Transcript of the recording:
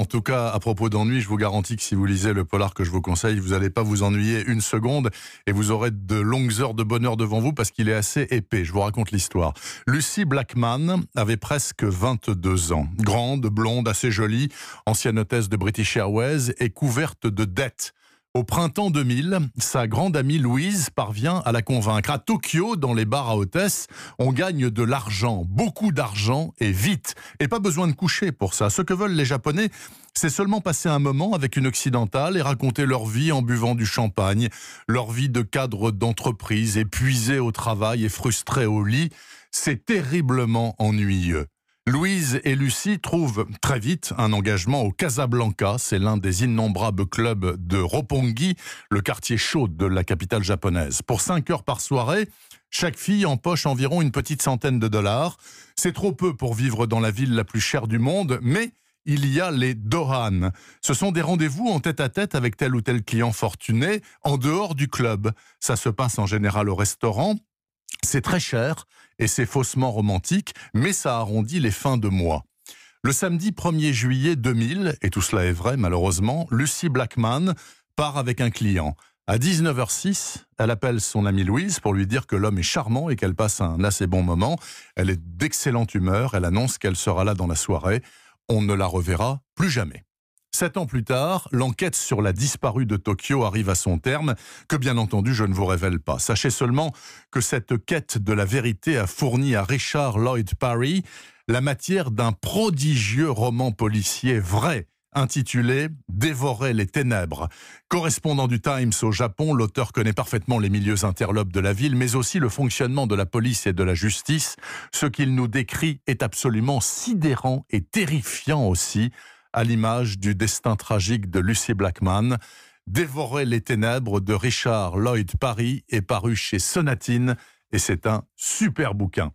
En tout cas, à propos d'ennui, je vous garantis que si vous lisez le polar que je vous conseille, vous n'allez pas vous ennuyer une seconde et vous aurez de longues heures de bonheur devant vous parce qu'il est assez épais. Je vous raconte l'histoire. Lucy Blackman avait presque 22 ans. Grande, blonde, assez jolie, ancienne hôtesse de British Airways et couverte de dettes. Au printemps 2000, sa grande amie Louise parvient à la convaincre. À Tokyo, dans les bars à hôtesse, on gagne de l'argent, beaucoup d'argent et vite. Et pas besoin de coucher pour ça. Ce que veulent les Japonais, c'est seulement passer un moment avec une occidentale et raconter leur vie en buvant du champagne, leur vie de cadre d'entreprise, épuisé au travail et frustré au lit. C'est terriblement ennuyeux. Louise et Lucie trouvent très vite un engagement au Casablanca. C'est l'un des innombrables clubs de Roppongi, le quartier chaud de la capitale japonaise. Pour 5 heures par soirée, chaque fille empoche environ une petite centaine de dollars. C'est trop peu pour vivre dans la ville la plus chère du monde, mais il y a les Dohan. Ce sont des rendez-vous en tête à tête avec tel ou tel client fortuné en dehors du club. Ça se passe en général au restaurant. C'est très cher et c'est faussement romantique, mais ça arrondit les fins de mois. Le samedi 1er juillet 2000, et tout cela est vrai malheureusement, Lucy Blackman part avec un client. À 19h06, elle appelle son amie Louise pour lui dire que l'homme est charmant et qu'elle passe un assez bon moment. Elle est d'excellente humeur, elle annonce qu'elle sera là dans la soirée. On ne la reverra plus jamais. Sept ans plus tard, l'enquête sur la disparue de Tokyo arrive à son terme, que bien entendu je ne vous révèle pas. Sachez seulement que cette quête de la vérité a fourni à Richard Lloyd Parry la matière d'un prodigieux roman policier vrai, intitulé Dévorer les ténèbres. Correspondant du Times au Japon, l'auteur connaît parfaitement les milieux interlopes de la ville, mais aussi le fonctionnement de la police et de la justice. Ce qu'il nous décrit est absolument sidérant et terrifiant aussi à l'image du destin tragique de Lucy Blackman. Dévorer les ténèbres de Richard Lloyd Parry est paru chez Sonatine et c'est un super bouquin.